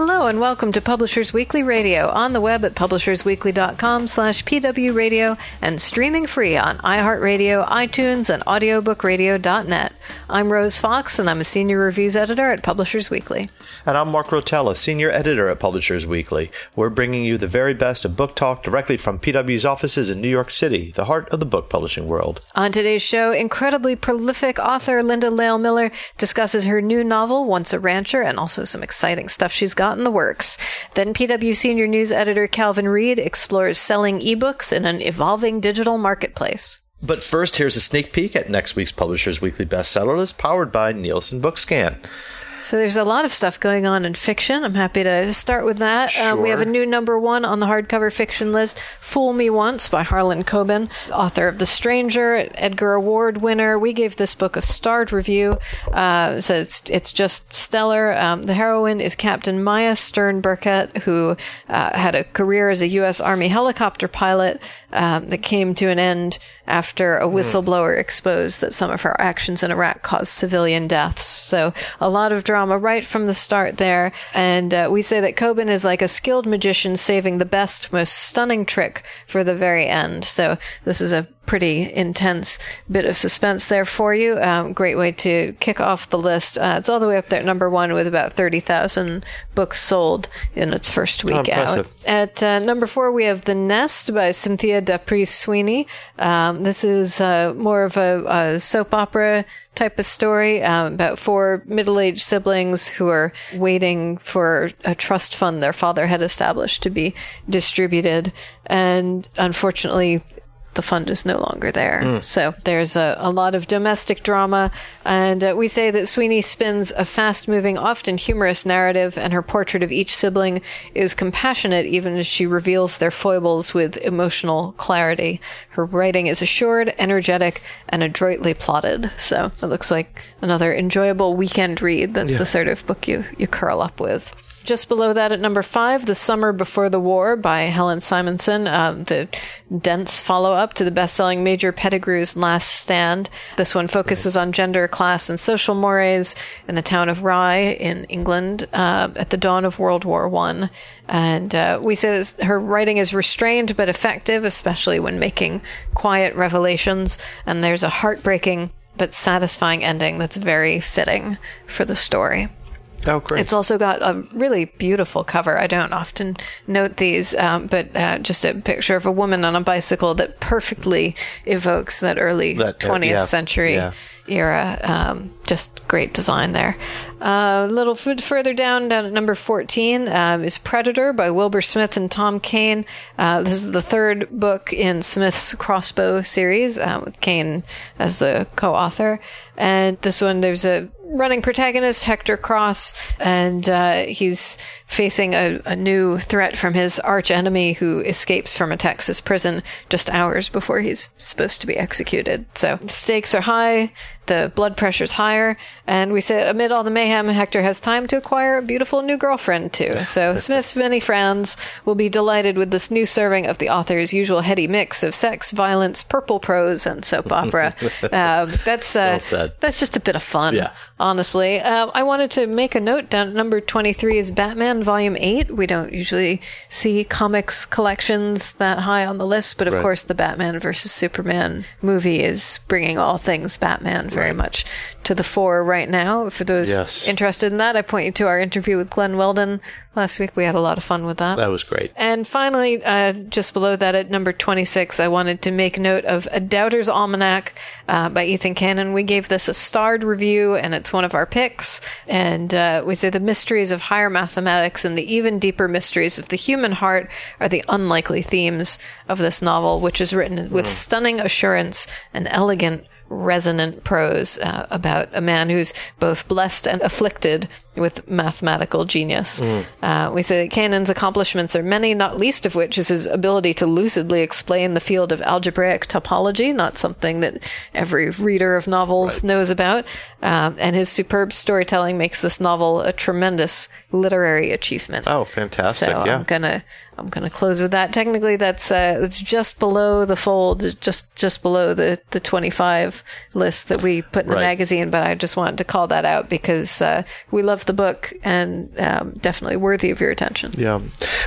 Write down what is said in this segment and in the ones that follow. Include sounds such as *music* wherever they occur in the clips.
Hello and welcome to Publishers Weekly Radio on the web at publishersweekly.com slash pwradio and streaming free on iHeartRadio, iTunes, and audiobookradio.net. I'm Rose Fox and I'm a senior reviews editor at Publishers Weekly. And I'm Mark Rotella, senior editor at Publishers Weekly. We're bringing you the very best of book talk directly from PW's offices in New York City, the heart of the book publishing world. On today's show, incredibly prolific author Linda Lael Miller discusses her new novel, Once a Rancher, and also some exciting stuff she's got in the works. Then PW senior news editor Calvin Reid explores selling ebooks in an evolving digital marketplace. But first, here's a sneak peek at next week's Publishers Weekly bestseller list powered by Nielsen Bookscan. So there's a lot of stuff going on in fiction. I'm happy to start with that. Sure. Uh, we have a new number one on the hardcover fiction list, "Fool Me Once" by Harlan Coben, author of *The Stranger*, Edgar Award winner. We gave this book a starred review, uh, so it's it's just stellar. Um, the heroine is Captain Maya Stern Burkett, who uh, had a career as a U.S. Army helicopter pilot um, that came to an end after a whistleblower exposed that some of her actions in Iraq caused civilian deaths. So a lot of drama right from the start there. And uh, we say that Coben is like a skilled magician saving the best, most stunning trick for the very end. So this is a pretty intense bit of suspense there for you. Um, great way to kick off the list. Uh, it's all the way up there at number one with about 30,000 books sold in its first week out. At uh, number four, we have The Nest by Cynthia D'Aprix Sweeney. Um, this is uh, more of a, a soap opera type of story um, about four middle-aged siblings who are waiting for a trust fund their father had established to be distributed, and unfortunately. The fund is no longer there. So there's a, a lot of domestic drama. And uh, we say that Sweeney spins a fast moving, often humorous narrative, and her portrait of each sibling is compassionate even as she reveals their foibles with emotional clarity. Her writing is assured, energetic, and adroitly plotted. So it looks like another enjoyable weekend read. That's the sort of book you, you curl up with. Just below that at number five, The Summer Before the War by Helen Simonson, um, the dense follow up to the best selling Major Pettigrew's Last Stand. This one focuses on gender, class, and social mores in the town of Rye in England uh, at the dawn of World War One. And uh, we say her writing is restrained but effective, especially when making quiet revelations. And there's a heartbreaking but satisfying ending that's very fitting for the story. Oh, great. It's also got a really beautiful cover. I don't often note these, um, but uh, just a picture of a woman on a bicycle that perfectly evokes that early That, uh, 20th yeah, century yeah. era. Um, just great design there. Uh, a little f- further down, down at number 14, um, is Predator by Wilbur Smith and Tom Cain. Uh, this is the third book in Smith's Crossbow series, uh, with Cain as the co author. And this one, there's a running protagonist, Hector Cross, and uh, he's facing a, a new threat from his arch enemy who escapes from a Texas prison just hours before he's supposed to be executed. So stakes are high, the blood pressure's higher, and we say amid all the mayhem, Hector has time to acquire a beautiful new girlfriend too. So *laughs* Smith's many friends will be delighted with this new serving of the author's usual heady mix of sex, violence, purple prose, and soap opera. um, *laughs* that's uh, Well said. that's just a bit of fun. Yeah. Honestly, um, I wanted to make a note down at number 23 is Batman Volume 8. We don't usually see comics collections that high on the list, but of Right. course, the Batman versus Superman movie is bringing all things Batman very much to the fore right now. For those Yes. interested in that, I point you to our interview with Glen Weldon last week. We had a lot of fun with that. that was great. And finally, uh, just below that at number 26, I wanted to make note of A Doubter's Almanac uh, by Ethan Canin. We gave this a starred review, and it's one of our picks. And uh, we say the mysteries of higher mathematics and the even deeper mysteries of the human heart are the unlikely themes of this novel, which is written with stunning assurance and elegant resonant prose uh, about a man who's both blessed and afflicted with mathematical genius. Mm. Uh, we say that Canin's accomplishments are many, not least of which is his ability to lucidly explain the field of algebraic topology, not something that every reader of novels right. knows about. Um, and his superb storytelling makes this novel a tremendous literary achievement. Oh, fantastic! So yeah. I'm gonna I'm going to close with that. Technically, that's uh, that's just below the fold, just just below the the 25 list that we put in the right. magazine. But I just wanted to call that out because uh, we love the book and um, definitely worthy of your attention. Yeah.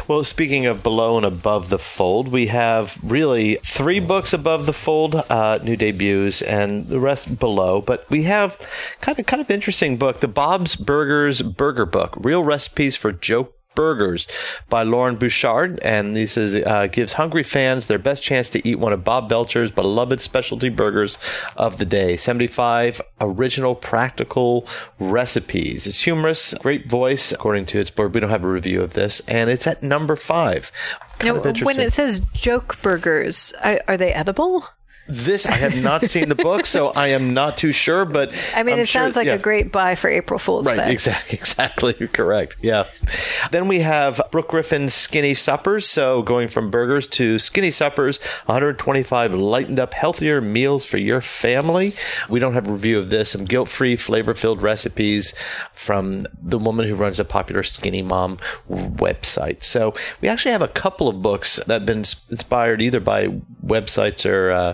Well, speaking of below and above the fold, we have really three books above the fold, uh, new debuts, and the rest below. But we have kind of kind of interesting book, the Bob's Burgers Burger Book, real recipes for joke Burgers by Loren Bouchard, and this is uh, gives hungry fans their best chance to eat one of Bob Belcher's beloved specialty burgers of the day. Seventy-five original practical recipes. It's humorous, great voice, according to its board. We don't have a review of this, and it's at number five. Now, when it says joke burgers, are they edible? This I have not seen the book, so I am not too sure. But I mean, I'm it sure, sounds like yeah. a great buy for April Fool's right, Day. Exactly, *laughs* exactly, correct. Yeah. Then we have Brooke Griffin's Skinny Suppers. So going from burgers to skinny suppers, 125 lightened up, healthier meals for your family. We don't have a review of this. Some guilt-free, flavor-filled recipes from the woman who runs a popular Skinny Mom website. So we actually have a couple of books that have been inspired either by websites or uh,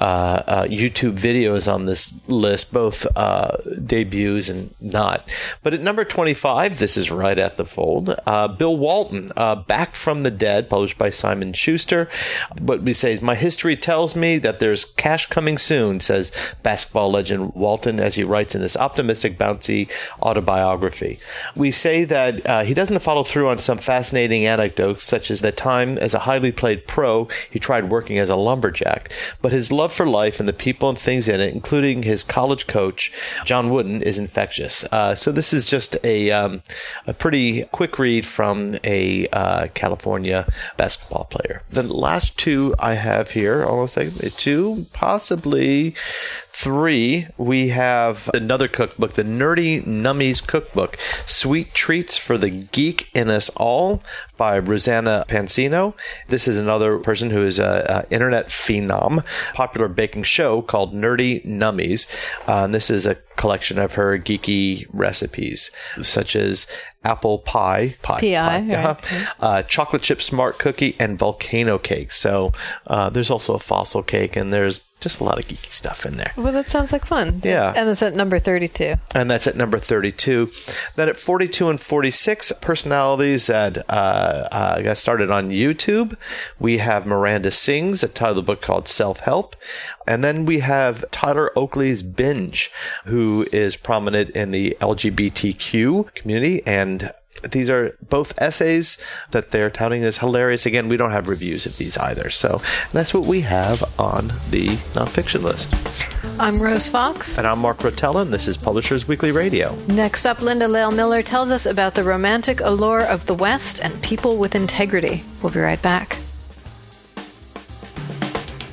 uh, uh, YouTube videos on this list, both uh, debuts and not. But at number 25, this is right at the fold. Uh, Bill Walton, Back from the Dead, published by Simon Schuster. What we say is, My history tells me that there's cash coming soon, says basketball legend Walton as he writes in this optimistic, bouncy autobiography. We say that uh, he doesn't follow through on some fascinating anecdotes, such as the time as a highly played pro, he tried working as a lumberjack, but his love love for life and the people and things in it, including his college coach, John Wooden, is infectious. Uh, so this is just a, um, a pretty quick read from a uh, California basketball player. The last two I have here, almost two, possibly three, we have another cookbook, the Nerdy Nummies Cookbook, Sweet Treats for the Geek in Us All by Rosanna Pansino. This is another person who is an internet phenom, popular baking show called Nerdy Nummies. Uh, this is a collection of her geeky recipes, such as apple pie, pie, PI, pie, right. uh, chocolate chip smart cookie, and volcano cake. So uh, there's also a fossil cake, and there's just a lot of geeky stuff in there. Well, that sounds like fun. Yeah. And that's at number 32. And that's at number 32. Then at 42 and 46, personalities that uh, uh, got started on YouTube. We have Miranda Sings, a title of the book called Self Help. And then we have Tyler Oakley's Binge, who is prominent in the LGBTQ community and these are both essays that they're touting as hilarious. Again, we don't have reviews of these either. So that's what we have on the nonfiction list. I'm Rose Fox. And I'm Mark Rotella, and this is Publishers Weekly Radio. Next up, Linda Lael Miller tells us about the romantic allure of the West and people with integrity. We'll be right back.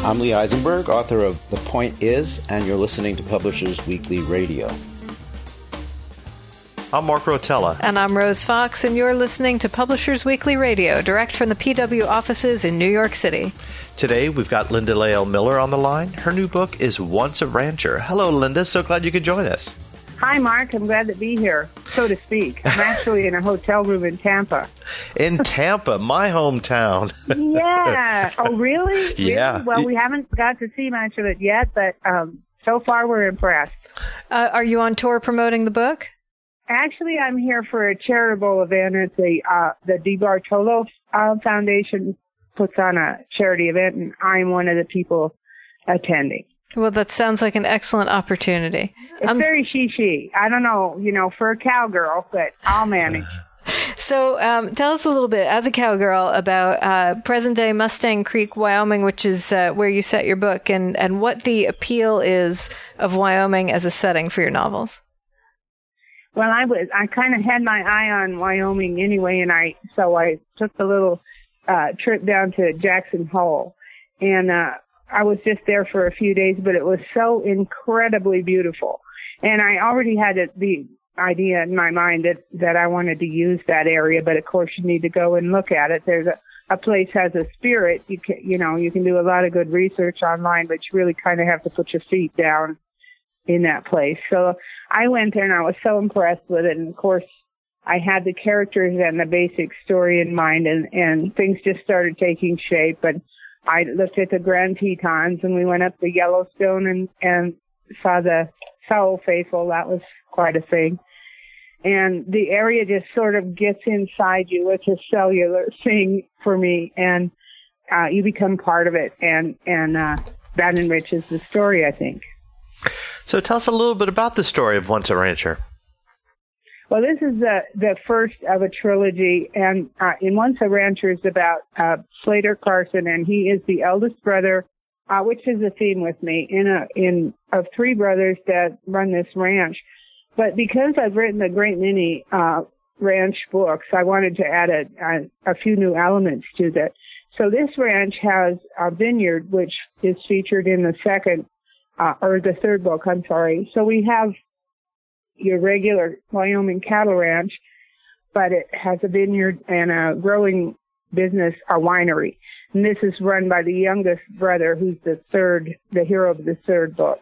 I'm Lee Eisenberg, author of The Point Is, and you're listening to Publishers Weekly Radio. I'm Mark Rotella. And I'm Rose Fox, and you're listening to Publishers Weekly Radio, direct from the PW offices in New York City. Today, we've got Linda Lael Miller on the line. Her new book is Once a Rancher. Hello, Linda. So glad you could join us. Hi, Mark. I'm glad to be here, so to speak. I'm actually in a hotel room in Tampa. In Tampa, my hometown. yeah. Oh, really? *laughs* Yeah. Really? Well, we haven't got to see much of it yet, but um, so far we're impressed. Uh, are you on tour promoting the book? Actually, I'm here for a charitable event. It's the uh, the DeBartolo uh, Foundation puts on a charity event, and I'm one of the people attending. Well, that sounds like an excellent opportunity. It's I'm- very she-she. I don't know, you know, for a cowgirl, but I'll manage. So, um, tell us a little bit, as a cowgirl, about uh, present day Mustang Creek, Wyoming, which is uh, where you set your book, and, and what the appeal is of Wyoming as a setting for your novels. Well, I was I kind of had my eye on Wyoming anyway, and I so I took the little uh, trip down to Jackson Hole, and uh, I was just there for a few days, but it was so incredibly beautiful. And I already had the idea in my mind that, that I wanted to use that area, but of course you need to go and look at it. There's a, a place has a spirit. You can, you know, you can do a lot of good research online, but you really kind of have to put your feet down in that place. So I went there and I was so impressed with it. And of course, I had the characters and the basic story in mind and, and things just started taking shape. And I looked at the Grand Tetons and we went up the Yellowstone and, and saw the Old Faithful. That was quite a thing. And the area just sort of gets inside you. It's a cellular thing for me and, uh, you become part of it and, and, uh, that enriches the story, I think. So tell us a little bit about the story of Once a Rancher. Well, this is the the first of a trilogy, and uh, in Once a Rancher is about uh, Slater Carson, and he is the eldest brother, uh, which is a theme with me in a in of three brothers that run this ranch. But because I've written a great many uh, ranch books, I wanted to add a, a, a few new elements to that. So this ranch has a vineyard, which is featured in the second uh, or the third book. I'm sorry. So we have your regular Wyoming cattle ranch, but it has a vineyard and a growing business, a winery. And this is run by the youngest brother, who's the third, the hero of the third book.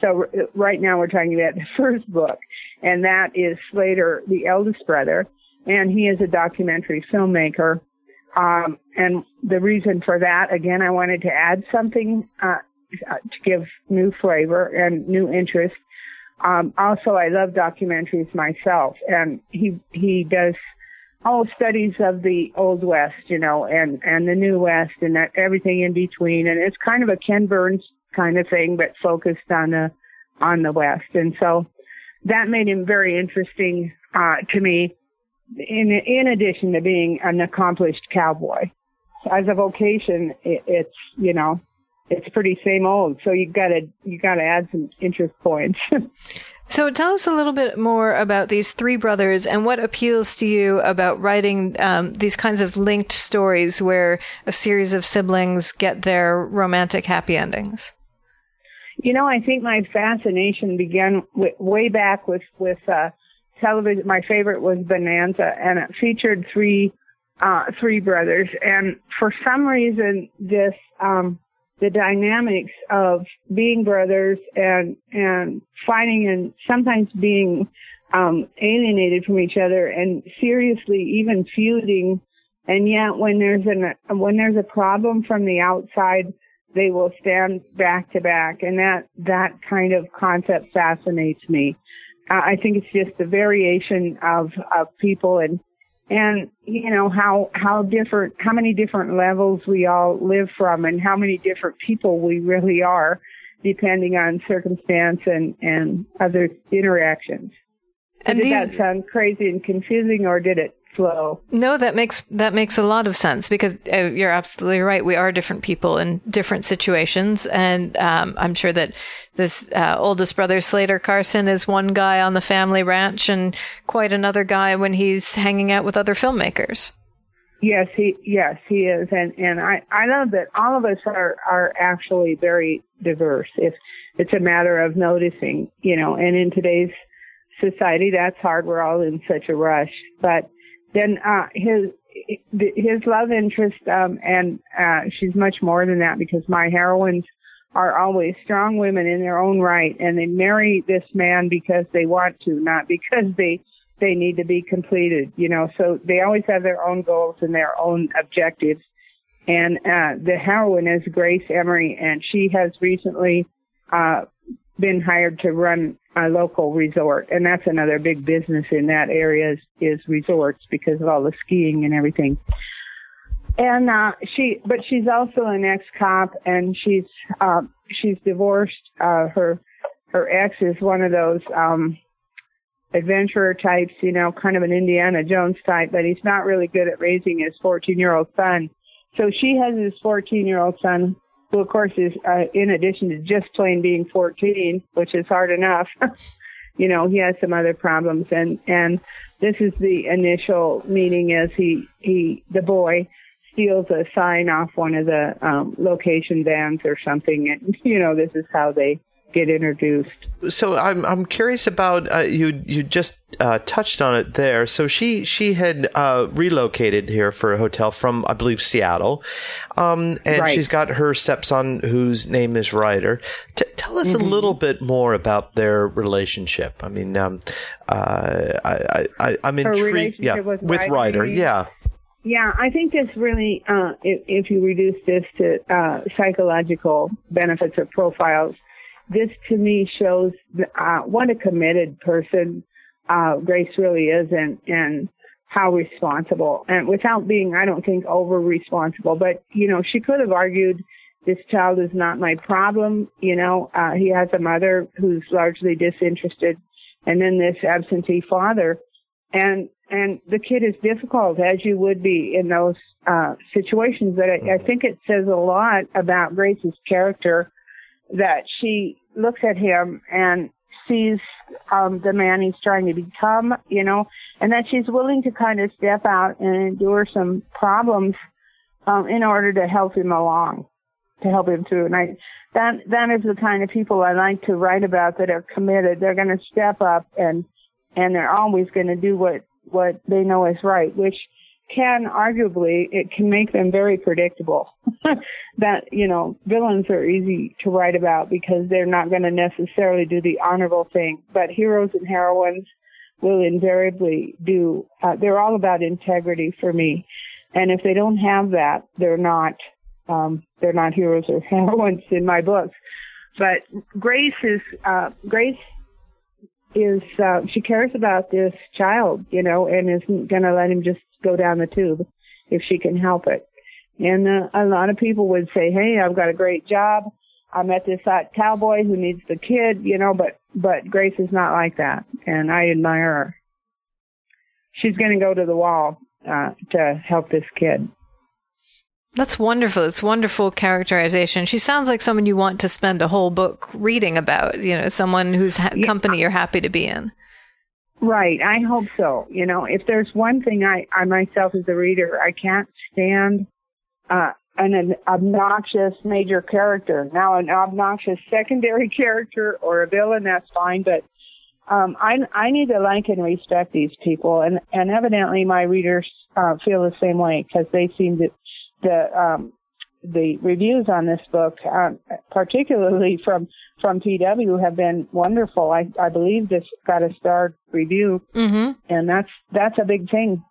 So right now we're talking about the *laughs* first book, and that is Slater, the eldest brother, and he is a documentary filmmaker. Um, and the reason for that, again, I wanted to add something uh, to give new flavor and new interest um, also, I love documentaries myself, and he he does all studies of the old west, you know, and and the new west, and that, everything in between. And it's kind of a Ken Burns kind of thing, but focused on the on the west. And so that made him very interesting uh, to me. In in addition to being an accomplished cowboy, as a vocation, it, it's you know it's pretty same old. So you gotta you gotta add some interest points. *laughs* so tell us a little bit more about these three brothers and what appeals to you about writing um, these kinds of linked stories where a series of siblings get their romantic happy endings. You know, I think my fascination began w- way back with with uh, television. My favorite was Bonanza, and it featured three uh, three brothers, and for some reason, this um, the dynamics of being brothers and and fighting and sometimes being um, alienated from each other and seriously even feuding. And yet, when there's an when there's a problem from the outside, they will stand back to back, and that that kind of concept fascinates me. Uh, I think it's just the variation of of people and and you know how how different how many different levels we all live from and how many different people we really are depending on circumstance and and other interactions. And did these, that sound crazy and confusing or did it flow. No, that makes that makes a lot of sense because uh, you're absolutely right. We are different people in different situations, and um, I'm sure that this uh, oldest brother Slater Carson is one guy on the family ranch, and quite another guy when he's hanging out with other filmmakers. Yes, he yes he is, and and I I love that all of us are are actually very diverse. If it's a matter of noticing, you know, and in today's society that's hard. We're all in such a rush, but then uh, his his love interest, um, and uh, she's much more than that because my heroines are always strong women in their own right, and they marry this man because they want to, not because they they need to be completed. You know, so they always have their own goals and their own objectives. And uh, the heroine is Grace Emery, and she has recently uh, been hired to run a local resort, and that's another big business in that area is, is resorts because of all the skiing and everything. And uh, she, but she's also an ex-cop, and she's uh, she's divorced. Uh, her her ex is one of those um, adventurer types, you know, kind of an Indiana Jones type, but he's not really good at raising his 14 year old son. So she has this 14 year old son who of course is uh, in addition to just plain being 14, which is hard enough. *laughs* you know, he has some other problems, and and this is the initial meeting as he he the boy steals a sign off one of the um, location vans or something, and *laughs* you know this is how they get introduced. So I'm I'm curious about uh, you. You just uh, touched on it there. So she she had uh, relocated here for a hotel from I believe Seattle, um, and right. she's got her stepson whose name is Ryder. T- tell us mm-hmm. a little bit more about their relationship. I mean, um, uh, I, I I'm intrigued. Yeah, with, with Ryder. Ryder yeah. Yeah, I think this really, uh, if, if, you reduce this to uh, psychological benefits or profiles, this to me shows uh, what a committed person uh, Grace really is and, and how responsible and without being, I don't think over responsible, but you know, she could have argued this child is not my problem. You know, uh, he has a mother who's largely disinterested and then this absentee father and, and the kid is difficult as you would be in those, uh, situations, but I, I think it says a lot about Grace's character that she looks at him and sees um, the man he's trying to become, you know, and that she's willing to kind of step out and endure some problems um, in order to help him along, to help him through. And I, that that is the kind of people I like to write about that are committed. They're going to step up and and they're always going to do what what they know is right, which can arguably it can make them very predictable. *laughs* that you know villains are easy to write about because they're not going to necessarily do the honorable thing, but heroes and heroines will invariably do. Uh, they're all about integrity for me, and if they don't have that, they're not um, they're not heroes or *laughs* heroines in my books. But Grace is uh, Grace is uh, she cares about this child, you know, and isn't going to let him just go down the tube if she can help it. And uh, a lot of people would say, "Hey, I've got a great job. I met this hot cowboy who needs the kid," you know. But but Grace is not like that, and I admire her. She's going to go to the wall uh, to help this kid. That's wonderful. It's wonderful characterization. She sounds like someone you want to spend a whole book reading about. You know, someone whose ha- yeah. company you're happy to be in. Right. I hope so. You know, if there's one thing I, I myself as a reader, I can't stand uh, an, an obnoxious major character. Now, an obnoxious secondary *laughs* character or a villain, that's fine, but um, I, I need to like and respect these people, and, and evidently my readers uh, feel the same way because they seem to the um, the reviews on this book, uh, particularly from from PW, have been wonderful. I I believe this got a star review, mm-hmm. and that's that's a big thing.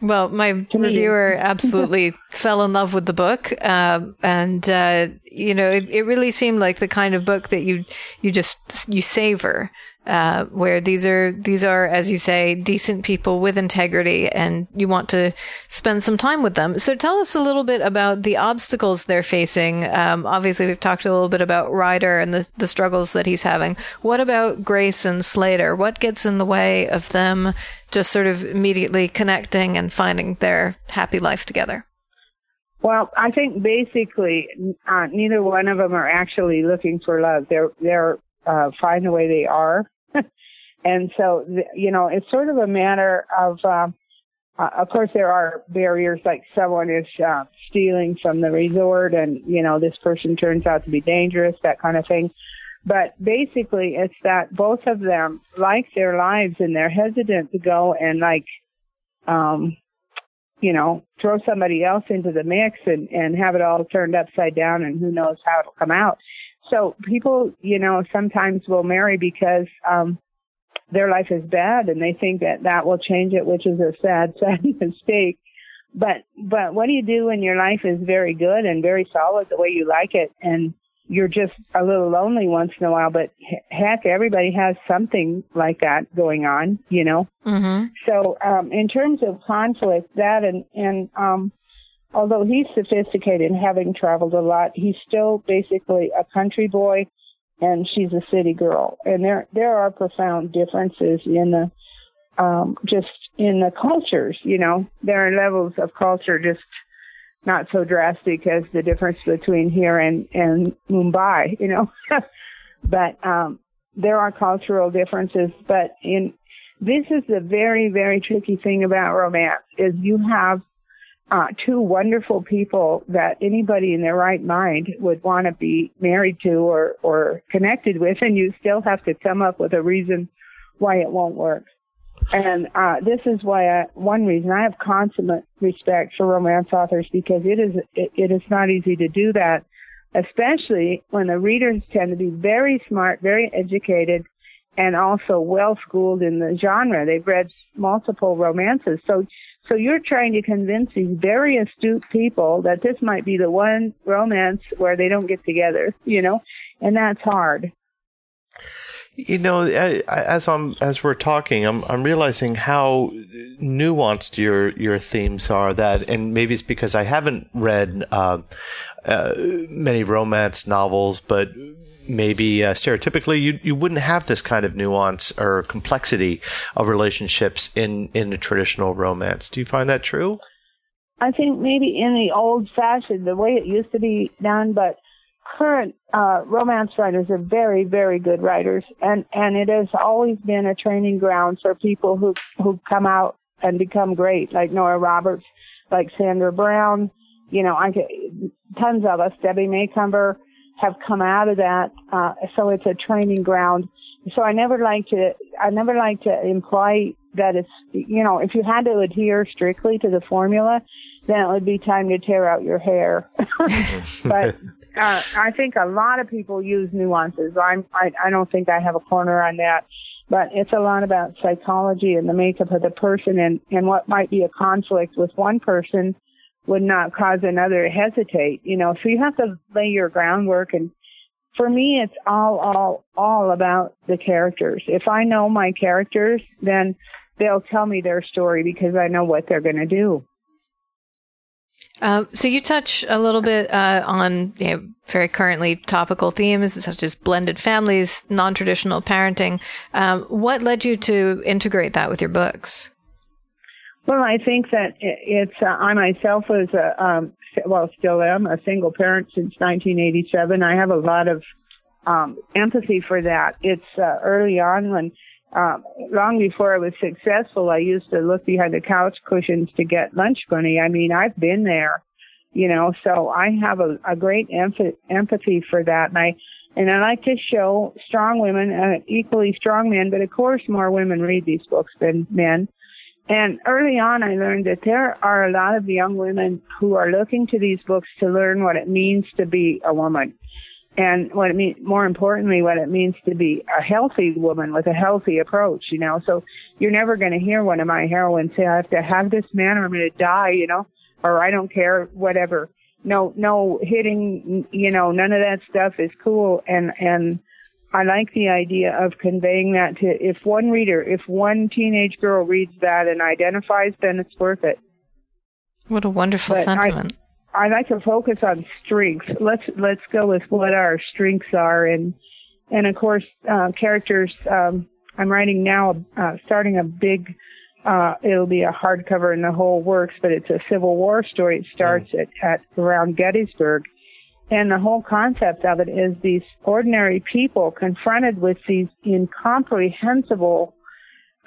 Well, my reviewer *laughs* absolutely fell in love with the book, uh, and uh, you know, it, it really seemed like the kind of book that you you just you savor uh, where these are these are, as you say, decent people with integrity, and you want to spend some time with them. So, tell us a little bit about the obstacles they're facing. Um, obviously, we've talked a little bit about Ryder and the the struggles that he's having. What about Grace and Slater? What gets in the way of them just sort of immediately connecting and finding their happy life together? Well, I think basically uh, neither one of them are actually looking for love. They're they're uh, fine the way they are, *laughs* and so, you know, it's sort of a matter of, uh, uh, of course, there are barriers like someone is uh, stealing from the resort and, you know, this person turns out to be dangerous, that kind of thing. But basically, it's that both of them like their lives and they're hesitant to go and like, um, you know, throw somebody else into the mix and, and have it all turned upside down and who knows how it'll come out. So people, you know, sometimes will marry because, um, their life is bad and they think that that will change it, which is a sad, *laughs* sad mistake. But, but what do you do when your life is very good and very solid the way you like it and you're just a little lonely once in a while, but heck, everybody has something like that going on, you know? Mm-hmm. So, um, in terms of conflict, that and, and, um, although he's sophisticated, and having traveled a lot, he's still basically a country boy and she's a city girl. And there there are profound differences in the um, just in the cultures. You know, there are levels of culture just not so drastic as the difference between here and and Mumbai. You know, *laughs* but um, there are cultural differences. But in this is the very very tricky thing about romance is you have uh, two wonderful people that anybody in their right mind would want to be married to or, or connected with, and you still have to come up with a reason why it won't work. And uh, this is why I, one reason I have consummate respect for romance authors because it is it, it is not easy to do that, especially when the readers tend to be very smart, very educated, and also well schooled in the genre. They've read multiple romances, so so you're trying to convince these very astute people that this might be the one romance where they don't get together, you know, and that's hard. You know, as I'm as we're talking, I'm I'm realizing how nuanced your your themes are. That, and maybe it's because I haven't read uh, uh, many romance novels, but maybe uh, stereotypically you you wouldn't have this kind of nuance or complexity of relationships in in a traditional romance. Do you find that true? I think maybe in the old fashioned, the way it used to be done, but current uh, romance writers are very, very good writers, and and it has always been a training ground for people who who come out and become great, like Nora Roberts, like Sandra Brown. You know, I tons of us. Debbie Macomber have come out of that, uh, so it's a training ground. So I never like to I never like to imply that it's you know if you had to adhere strictly to the formula, then it would be time to tear out your hair. *laughs* but uh, I think a lot of people use nuances. I'm, I, I don't think I have a corner on that, but it's a lot about psychology and the makeup of the person and, and what might be a conflict with one person would not cause another to hesitate, you know, so you have to lay your groundwork and for me, it's all, all, all about the characters. If I know my characters, then they'll tell me their story because I know what they're going to do. Uh, so you touch a little bit uh, on you know, very currently topical themes such as blended families, non-traditional parenting. Um, what led you to integrate that with your books? Well, I think that it's uh, I myself was a um, well still am a single parent since 1987. I have a lot of um, empathy for that. It's uh, early on when um, long before I was successful, I used to look behind the couch cushions to get lunch money. I mean, I've been there, you know, so I have a, a great emph- empathy for that. And I, and I like to show strong women, uh, equally strong men, but of course more women read these books than men. And early on, I learned that there are a lot of young women who are looking to these books to learn what it means to be a woman and what it means, more importantly, what it means to be a healthy woman with a healthy approach, you know. So you're never going to hear one of my heroines say, I have to have this man or I'm going to die, you know, or I don't care, whatever. No, no hitting, you know, none of that stuff is cool. And, and I like the idea of conveying that to, if one reader, if one teenage girl reads that and identifies, then it's worth it. What a wonderful but sentiment. I, I like to focus on strengths. Let's let's go with what our strengths are, and and of course uh, characters. Um, I'm writing now, uh, starting a big. Uh, it'll be a hardcover in the whole works, but it's a Civil War story. It starts mm. at, at around Gettysburg, and the whole concept of it is these ordinary people confronted with these incomprehensible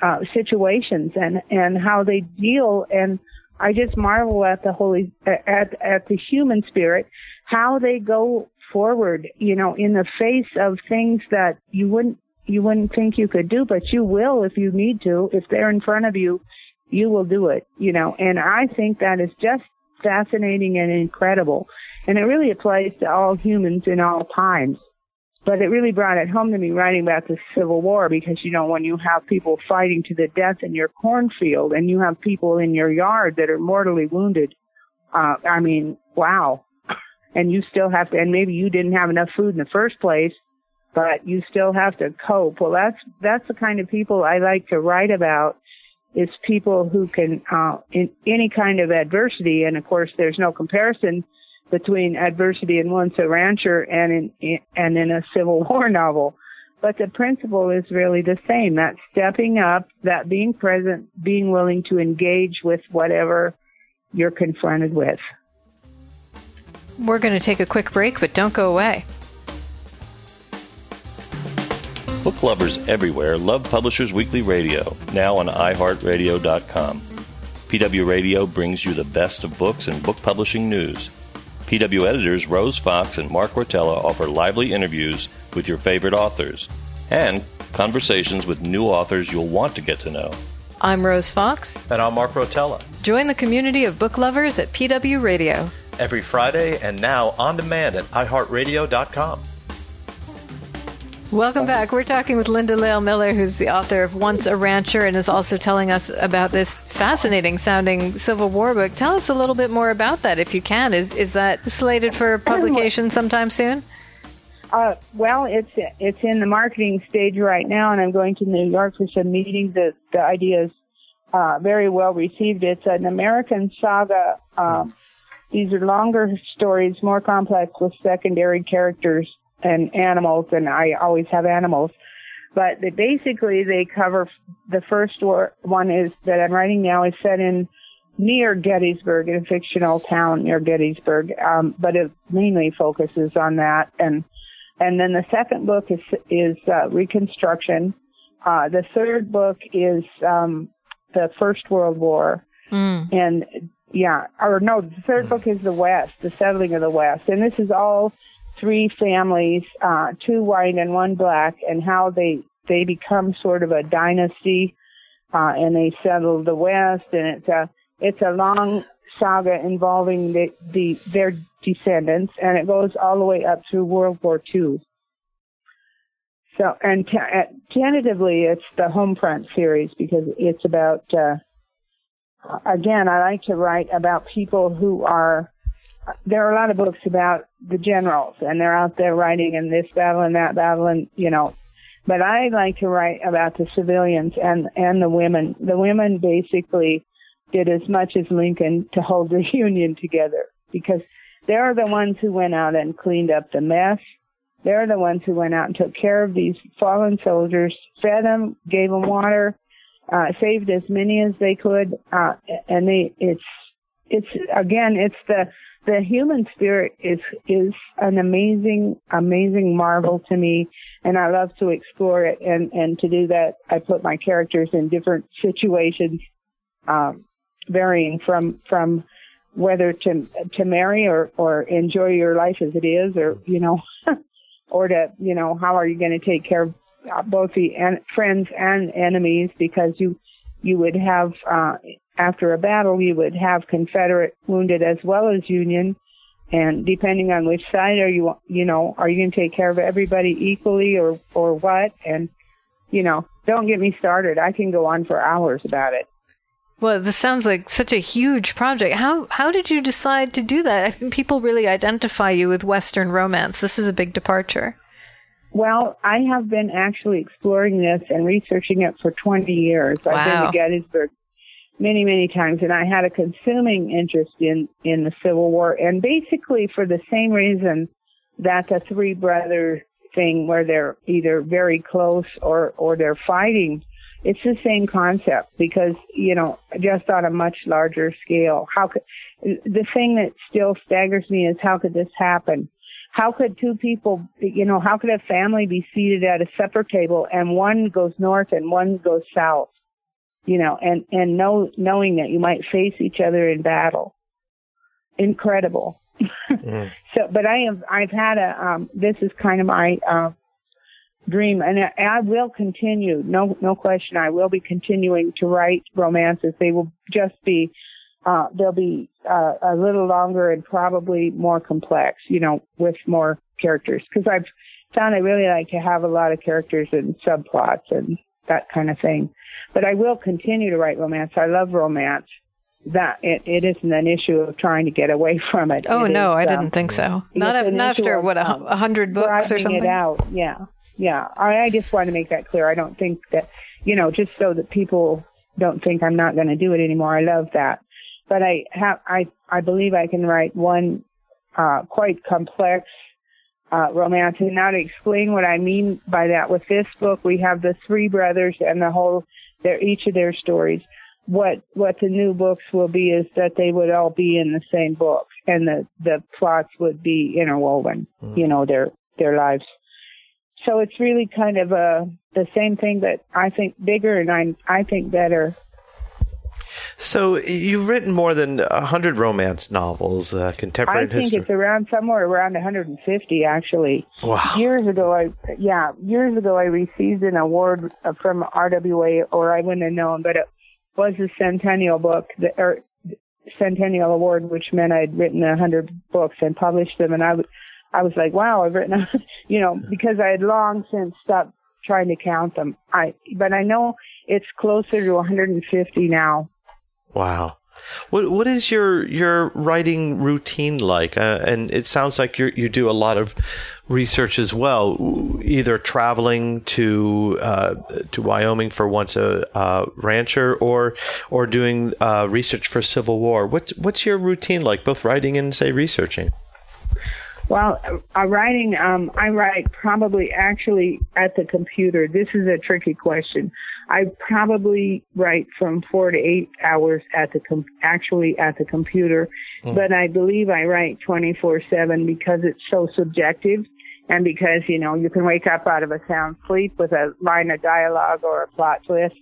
uh, situations and and how they deal and I just marvel at the holy at at the human spirit, how they go forward, you know, in the face of things that you wouldn't you wouldn't think you could do, but you will if you need to. If they're in front of you, you will do it, you know. And I think that is just fascinating and incredible. And it really applies to all humans in all times. But it really brought it home to me writing about the Civil War because, you know, when you have people fighting to the death in your cornfield and you have people in your yard that are mortally wounded, uh, I mean, wow. And you still have to, and maybe you didn't have enough food in the first place, but you still have to cope. Well, that's, that's the kind of people I like to write about is people who can, uh, in any kind of adversity. And of course, there's no comparison between adversity in Once a Rancher and in, and in a Civil *laughs* War novel. But the principle is really the same. That stepping up, that being present, being willing to engage with whatever you're confronted with. We're going to take a quick break, but don't go away. Book lovers everywhere love Publishers Weekly Radio, now on iHeartRadio.com. PW Radio brings you the best of books and book publishing news. PW editors Rose Fox and Mark Rotella offer lively interviews with your favorite authors and conversations with new authors you'll want to get to know. I'm Rose Fox. And I'm Mark Rotella. Join the community of book lovers at PW Radio. Every Friday and now on demand at iHeartRadio.com. Welcome back. We're talking with Linda Lael Miller, who's the author of Once a Rancher and is also telling us about this fascinating sounding Civil War book. Tell us a little bit more about that if you can. Is is that slated for publication sometime soon? Uh, well, it's it's in the marketing stage right now, and I'm going to New York for some meetings. The the idea is uh, very well received. It's an American saga. Um, these are longer stories, more complex with secondary characters and animals, and I always have animals. But they, basically, they cover the first war, one is that I'm writing now is set in near Gettysburg, in a fictional town near Gettysburg, um, but it mainly focuses on that. And and then the second book is is uh, Reconstruction. Uh, the third book is um, the First World War, mm. and yeah, or no, the third book is the West, the settling of the West, and this is all three families, uh, two white and one black, and how they they become sort of a dynasty, uh, and they settle the West, and it's a it's a long saga involving the, the their descendants, and it goes all the way up through World War II. So, and t- uh, tentatively, it's the Homefront series because it's about. Uh, again, I like to write about people who are there are a lot of books about the generals and they're out there writing in this battle and that battle and you know but I like to write about the civilians and and the women. The women basically did as much as Lincoln to hold the *laughs* Union together because they're the ones who went out and cleaned up the mess. They're the ones who went out and took care of these fallen soldiers, fed them, gave them water, uh, saved as many as they could, uh, and they, it's, it's, again, it's the, the human spirit is is an amazing amazing marvel to me and I love to explore it and and to do that I put my characters in different situations um, varying from from whether to to marry or or enjoy your life as it is or you know *laughs* or to you know how are you going to take care of both the en- friends and enemies because you you would have uh, after a battle, you would have Confederate wounded as well as Union. And depending on which side are you, you know, are you going to take care of everybody equally or, or what? And, you know, don't get me started. I can go on for hours about it. Well, this sounds like such a huge project. How how did you decide to do that? I think people really identify you with Western romance. This is a big departure. Well, I have been actually exploring this and researching it for 20 years. Wow. I've been to Gettysburg many, many times, and I had a consuming interest in in the Civil War, and basically for the same reason that the three brothers thing, where they're either very close or or they're fighting. It's the same concept because you know just on a much larger scale. How could the thing that still staggers me is how could this happen? How could two people, you know, how could a family be seated at a supper table and one goes north and one goes south? You know, and, and know, knowing that you might face each other in battle. Incredible. Mm. *laughs* so, but I have, I've had a, um, this is kind of my, uh, dream and I, I will continue. No, no question. I will be continuing to write romances. They will just be, uh, they'll be, uh, a little longer and probably more complex, you know, with more characters. Cause I've found I really like to have a lot of characters and subplots and that kind of thing. But I will continue to write romance. I love romance. That it, it isn't an issue of trying to get away *laughs* from it. Oh it no, is, I didn't um, think so. Not, a, not after what a, a hundred books or something. it out. Yeah, yeah. I, I just want to make that clear. I don't think that you know just so that people don't think I'm not going to do it anymore. I love that, but I have I I believe I can write one uh, quite complex uh, romance. And now to explain what I mean by that, with this book, we have the three brothers and the whole, their each of their stories. What what the new books will be is that they would all be in the same book, and the the plots would be interwoven. Mm. You know their their lives. So it's really kind of a the same thing, but I think bigger and I I think better So you've written more than hundred romance novels, uh, contemporary history. I think history. it's around somewhere around 150 actually. Wow. Years ago, I yeah, years ago I received an award from RWA, or I wouldn't have known, but it was a centennial book, the, or centennial award, which meant I'd written hundred books and published them, and I was I was like, wow, I've written, *laughs* you know, because I had long since stopped trying to count them. I but I know it's closer to 150 now. Wow. What what is your your writing routine like? Uh, and it sounds like you you do a lot of research as well, either traveling to uh, to Wyoming for once a uh, rancher, or or doing uh, research for Civil War. What's what's your routine like, both writing and say researching? Well, uh, writing, um, I write probably actually at the computer. This is a tricky question. I probably write from four to eight hours at the com- actually at the computer, mm. but I believe I write 24/7 because it's so subjective, and because you know you can wake up out of a sound sleep with a line of dialogue or a plot twist.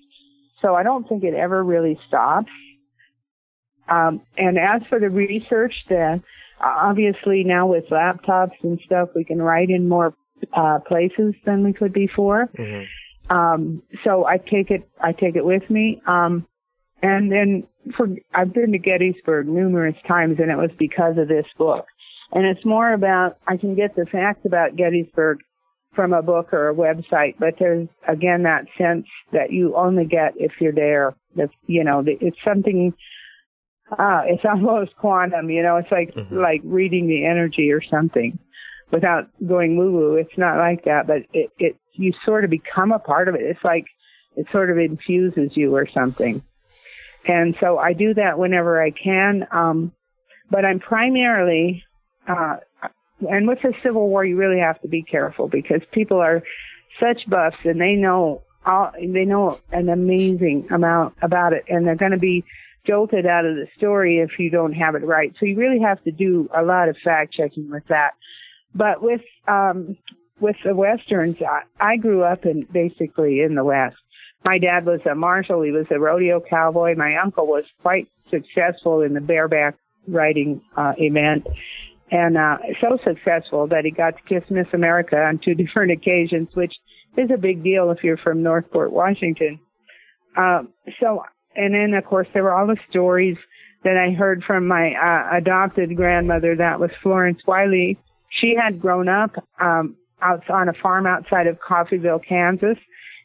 So I don't think it ever really stops. Um, and as for the research, then obviously now with laptops and stuff, we can write in more uh, places than we could before. Mm-hmm. Um, so I take it, I take it with me. Um, and then for, I've been to Gettysburg numerous times and it was because of this book. And it's more about, I can get the facts about Gettysburg from a book or a website, but there's again that sense that you only get if you're there. That, you know, it's something ah, it's *laughs* almost quantum, you know, it's like, mm-hmm. like reading the energy or something without going woo woo. It's not like that, but it, it, you sort of become a part of it. It's like, it sort of infuses you or something. And so I do that whenever I can. Um, but I'm primarily, uh, and with the Civil War, you really have to be careful because people are such buffs and they know all, they know an amazing amount about it and they're going to be jolted out of the story if you don't have it right. So you really have to do a lot of fact checking with that. But with um, with the westerns, I, I grew up in basically in the West. My dad was a marshal. He was a rodeo cowboy. My uncle was quite successful in the bareback riding uh, event, and uh, so successful that he got to kiss Miss America on two *laughs* different occasions, which is a big deal if you're from Northport, Washington. Um, so and then of course there were all the stories that I heard from my uh, adopted grandmother. That was Florence Wiley. She had grown up um, out on a farm outside of Coffeyville, Kansas,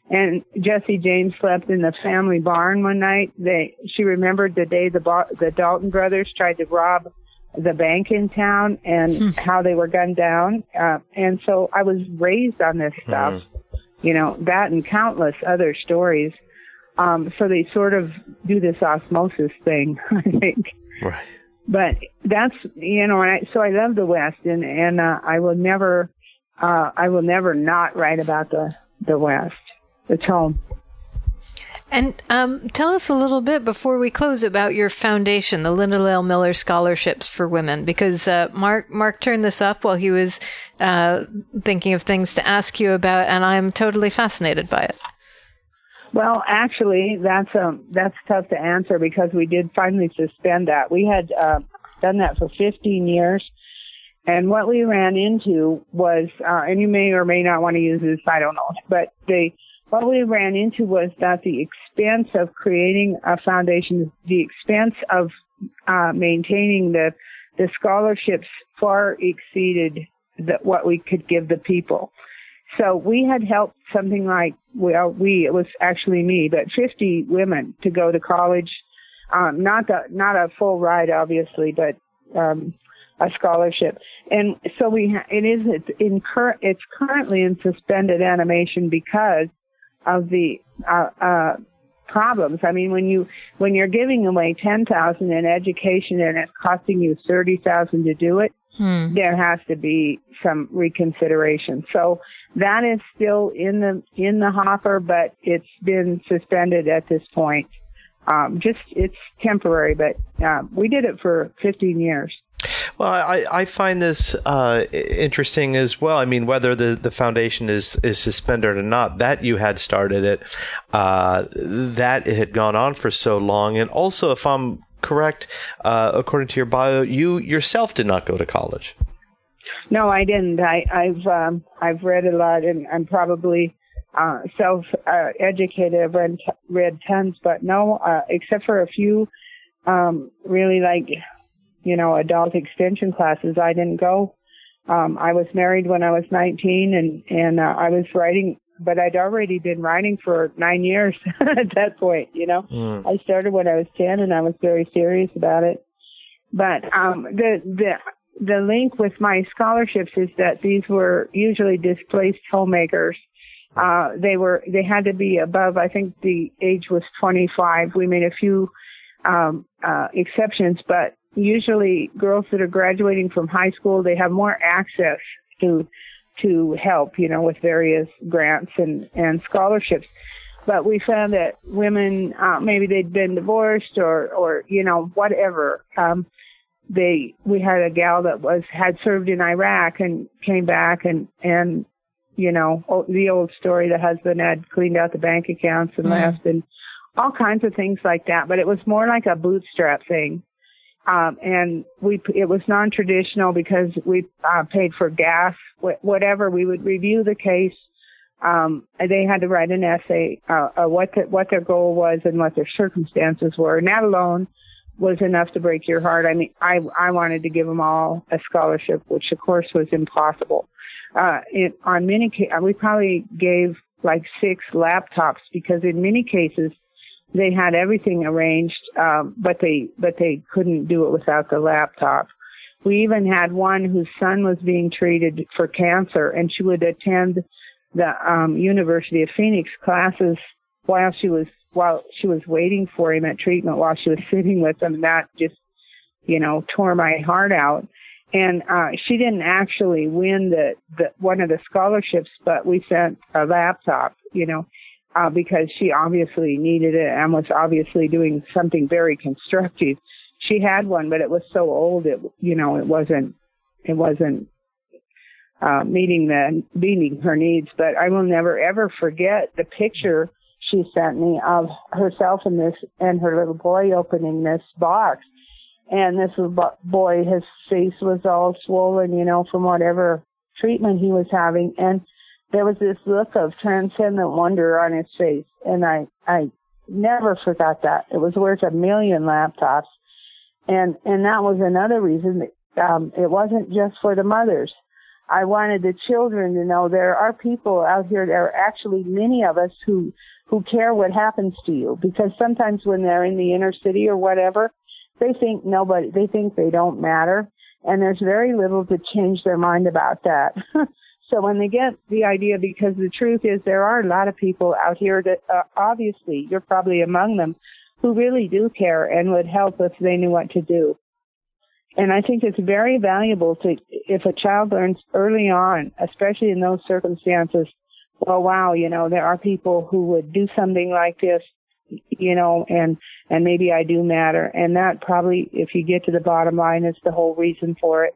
and Jesse James slept in the family barn one night. They she remembered the day the the Dalton brothers tried to rob the bank in town and hmm. how they were gunned down. Uh, and so I was raised on this stuff, mm. you know, that and countless other stories. Um, so they sort of do this osmosis thing, *laughs* I think. Right. But that's you know, and I, so I love the West, and and uh, I will never, uh, I will never not write about the the West. It's home. And um, tell us a little bit before we close about your foundation, the Linda Lael Miller Scholarships for Women, because uh, Mark Mark turned this up while he was uh, thinking of things to ask you about, and I'm totally fascinated by it. Well, actually, that's um that's tough to answer because we did finally suspend that. We had uh, done that for 15 years, and what we ran into was, uh, and you may or may not want to use this, I don't know, but the what we ran into was that the expense of creating a foundation, the expense of uh, maintaining the the scholarships far exceeded the, what we could give the people. So we had helped something like, well, we, it was actually me, but 50 women to go to college. Um, not the, not a full ride, obviously, but, um, a scholarship. And so we, ha- it is, it's in cur- it's currently in suspended animation because of the, uh, uh, problems. I mean, when you, when you're giving away 10,000 in education and it's costing you 30,000 to do it, hmm. there has to be some reconsideration. So that is still in the in the hopper, but it's been suspended at this point. Um, just it's temporary, but uh, we did it for 15 years. Well, I, I find this uh, interesting as well. I mean, whether the, the foundation is, is suspended or not, that you had started it, uh, that it had gone on for so long. And also, if I'm correct, uh, according to your bio, you yourself did not go to college. No, I didn't. I, I've um, I've read a lot, and I'm probably uh, self uh, educated. I've read, read tons, but no, uh, except for a few um, really like you know adult extension classes. I didn't go. Um, I was married when I was 19, and and uh, I was writing, but I'd already been writing for nine years *laughs* at that point. You know, mm. I started when I was 10, and I was very serious about it. But um, the the the link with my scholarships is that these were usually displaced homemakers. Uh, they were, they had to be above, I think the age was 25. We made a few, um, uh, exceptions, but usually girls that are graduating from high school, they have more access to, to help, you know, with various grants and, and scholarships. But we found that women, uh, maybe they'd been divorced or, or, you know, whatever, um, they we had a gal that was had served in Iraq and came back and and you know the old story the husband had cleaned out the bank accounts and mm. left and all kinds of things like that but it was more like a bootstrap thing um and we it was non-traditional because we uh, paid for gas wh- whatever we would review the case um they had to write an essay uh, uh what the, what their goal was and what their circumstances were and that alone was enough to break your heart. I mean, I I wanted to give them all a scholarship, which of course was impossible. Uh, it, on many we probably gave like six laptops because in many cases they had everything arranged, um, but they but they couldn't do it without the laptop. We even had one whose son was being treated for cancer, and she would attend the um, University of Phoenix classes while she was while she was waiting for him at treatment while she was *laughs* sitting with him. That just, you know, tore my heart out. And uh, she didn't actually win the, the one of the scholarships, but we sent a laptop, you know, uh, because she obviously needed it and was obviously doing something very constructive. She had one, but it was so old, it you know, it wasn't, it wasn't uh, meeting the meeting her needs. But I will never ever forget the picture she sent me of herself and this and her little boy opening this box. And this boy, his face was all swollen, you know, from whatever treatment he was having. And there was this look of transcendent wonder on his face. And I, I never forgot that. It was worth a million laptops. And, and that was another reason that, um, it wasn't just for the mothers. I wanted the children to know there are people out here, there are actually many of us who who care what happens to you because sometimes when they're in the inner city or whatever, they think nobody, they think they don't matter. And there's very little to change their mind about that. *laughs* so when they get the idea, because the truth is there are a lot of people out here that uh, obviously you're probably among them who really do care and would help if they knew what to do. And I think it's very valuable to, if a child learns early on, especially in those circumstances, well, wow, you know, there are people who would do something like this, you know, and, and maybe I do matter. And that probably, if you get to the bottom line, is the whole reason for it.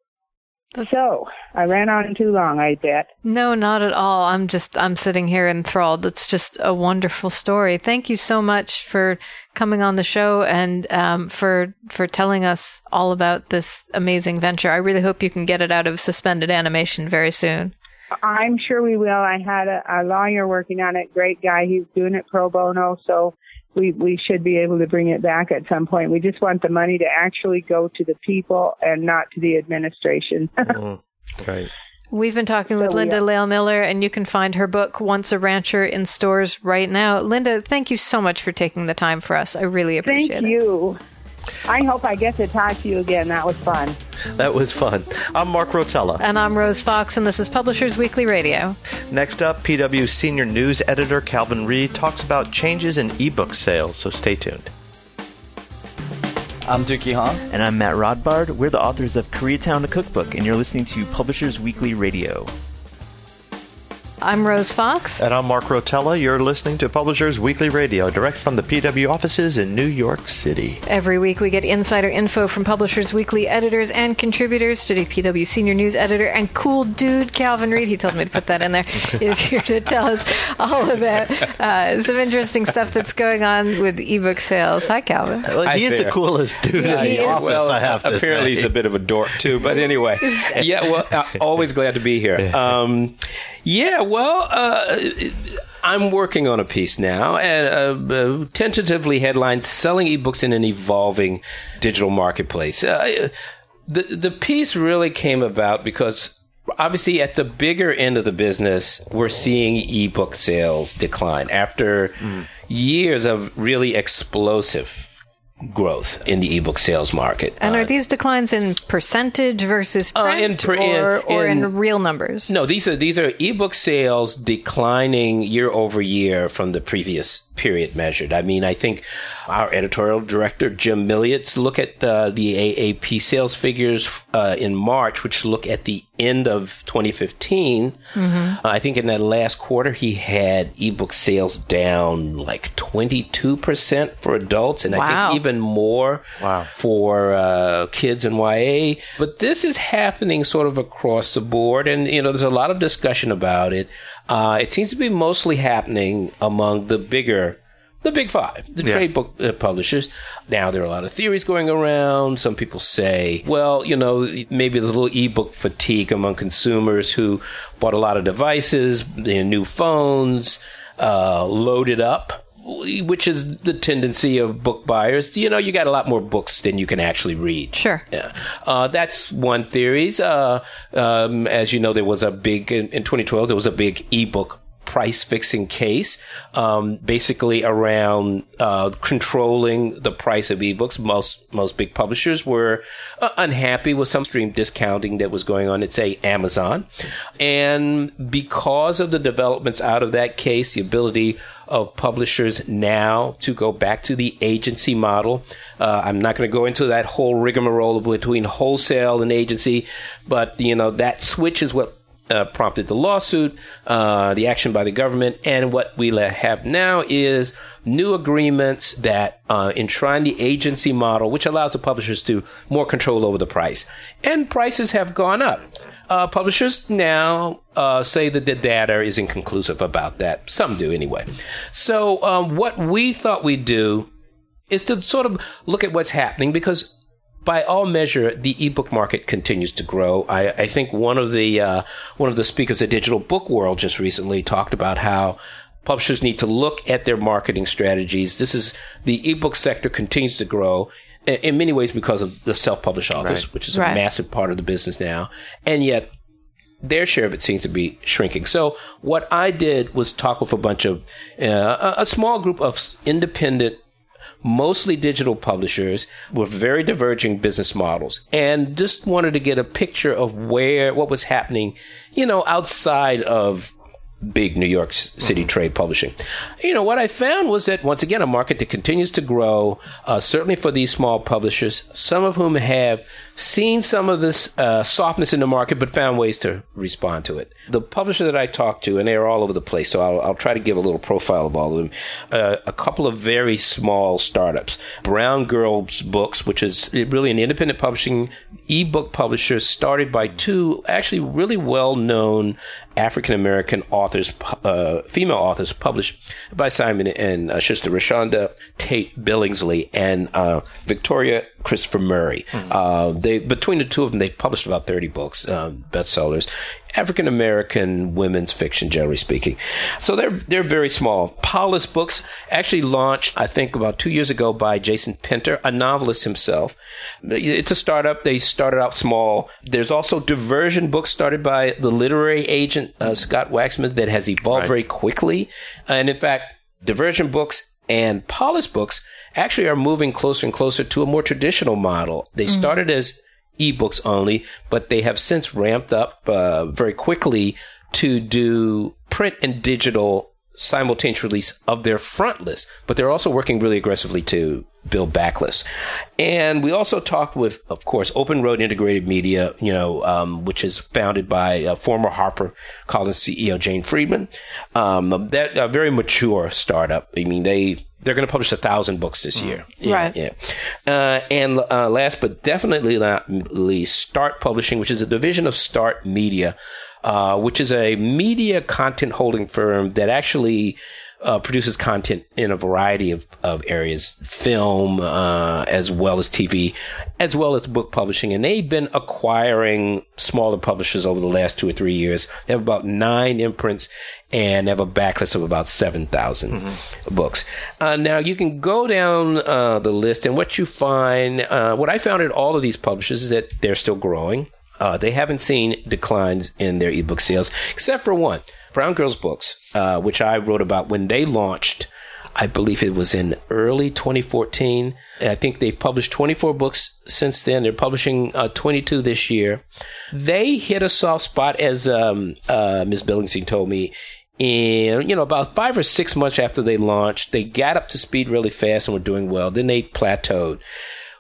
So I ran on too long, I bet. No, not at all. I'm just I'm sitting here enthralled. It's just a wonderful story. Thank you so much for coming on the show and um, for for telling us all about this amazing venture. I really hope you can get it out of suspended animation very soon. I'm sure we will. I had a, a lawyer working on it. Great guy. He's doing it pro bono. So we, we should be able to bring it back at some point. We just want the money to actually go to the people and not to the administration. *laughs* mm, right. We've been talking with Linda yeah. Lael Miller, and you can find her book, Once a Rancher, in stores right now. Linda, thank you so much for taking the time for us. I really appreciate thank it. Thank you. I hope I get to talk to you again. That was fun. That was fun. I'm Mark Rotella. And I'm Rose Fox, and this is Publishers Weekly Radio. Next up, PW Senior News Editor Calvin Reed talks about changes in ebook sales, so stay tuned. I'm Deuki Hong. And I'm Matt Rodbard. We're the authors of Koreatown, a cookbook, and you're listening to Publishers Weekly Radio. I'm Rose Fox. And I'm Mark Rotella. You're listening to Publishers Weekly Radio, direct from the PW offices in New York City. Every week we get insider info from Publishers Weekly editors and contributors. Today, PW senior news editor and cool dude Calvin Reed, he told me to put that in there, *laughs* is here to tell us all about uh, some interesting stuff that's going on with ebook sales. Hi, Calvin. Well, he is the coolest dude in the is- office, Well, I have to apparently say. he's a bit of a dork too. But anyway, *laughs* yeah. Well, uh, always glad to be here. Um, yeah. Well, uh, I'm working on a piece now, and uh, uh, tentatively headlined "Selling Ebooks in an Evolving Digital Marketplace." Uh, the the piece really came about because obviously at the bigger end of the business we're seeing ebook sales decline after years of really explosive growth in the ebook sales market And Uh, are these declines in percentage versus Uh, in per- in- or, or in, in- real numbers? no, these are these are ebook sales declining year over year from the previous period measured. I mean, I think our editorial director Jim Milliot's look at the, the AAP sales figures uh, in March, which look at the end of 2015. Uh, I think in that last quarter he had ebook sales down like 22 percent for adults, and I think even more Wow. for uh, kids and YA. But this is happening sort of across the board, and you know, there's a lot of discussion about it. Uh, it seems to be mostly happening among the bigger. The big five, the trade book uh, publishers. Now, there are a lot of theories going around. Some people say, well, you know, maybe there's a little ebook fatigue among consumers who bought a lot of devices, you know, new phones, uh, loaded up which is the tendency of book buyers. You know, you got a lot more books than you can actually read. Sure. Yeah. Uh, that's one theory. Uh, um, as you know, there was a big, in, in 2012, there was a big ebook price fixing case, um, basically around uh, controlling the price of ebooks. Most most big publishers were uh, unhappy with some stream discounting that was going on at say Amazon, and because of the developments out of that case, the ability of publishers now to go back to the agency model. Uh, I'm not going to go into that whole rigmarole between wholesale and agency, but you know that switch is what uh, prompted the lawsuit, uh, the action by the government, and what we have now is new agreements that uh, enshrine the agency model, which allows the publishers to more control over the price. And prices have gone up. Uh, publishers now uh, say that the data is inconclusive about that. Some do anyway. So um, what we thought we'd do is to sort of look at what's happening because by all measure, the ebook market continues to grow. I, I think one of the uh, one of the speakers at Digital Book World just recently talked about how publishers need to look at their marketing strategies. This is the ebook sector continues to grow in, in many ways because of the self-published authors, which is Right. a massive part of the business now, and yet their share of it seems to be shrinking. So what I did was talk with a bunch of uh, a, a small group of independent mostly digital publishers with very diverging business models and just wanted to get a picture of where what was happening you know outside of big New York City trade publishing. You know, what I found was that once again, a market that continues to grow, uh, certainly for these small publishers, some of whom have seen some of this uh, softness in the market, but found ways to respond to it. The publisher that I talked to, and they are all over the place, so I'll, I'll try to give a little profile of all of them. Uh, a couple of very small startups, Brown Girls Books, which is really an independent publishing ebook publisher started by two actually really well-known African American authors, uh, female authors, published by Simon and uh, Schuster ReShonda Tate Billingsley and uh, Victoria Christopher Murray. Uh, they between the two of them, they published about thirty books, um, bestsellers. African American women's fiction, generally speaking. So they're they're very small. Polis Books actually launched, I think, about two years ago by Jason Pinter, a novelist himself. It's a startup. They started out small. There's also Diversion Books, started by the literary agent uh, Scott Waxman, that has evolved very quickly. And in fact, Diversion Books and Polis Books actually are moving closer and closer to a more traditional model. They started as ebooks only, but they have since ramped up uh, very quickly to do print and digital simultaneous release of their front list, but they're also working really aggressively to build backlists. And we also talked with, of course, Open Road Integrated Media, you know, um, which is founded by uh, former Harper Collins CEO Jane Friedman. Um, that a very mature startup. I mean, they they're going to publish a thousand books this year. Yeah, Right. Yeah. Uh, and uh, last but definitely not least, Start Publishing, which is a division of Start Media, uh, which is a media content holding firm that actually uh, produces content in a variety of, of areas, film, uh, as well as TV, as well as book publishing. And they've been acquiring smaller publishers over the last two or three years. They have about nine imprints and have a backlist of about 7,000 books. Uh, now, you can go down uh, the list, and what you find, uh, what I found at all of these publishers is that they're still growing. Uh, they haven't seen declines in their ebook sales, except for one Brown Girls Books, uh, which I wrote about when they launched. I believe it was in early 2014. I think they've published 24 books since then. They're publishing uh, 22 this year. They hit a soft spot, as um, uh, Ms. Billingstein told me, in you know about five or six months after they launched. They got up to speed really fast and were doing well. Then they plateaued.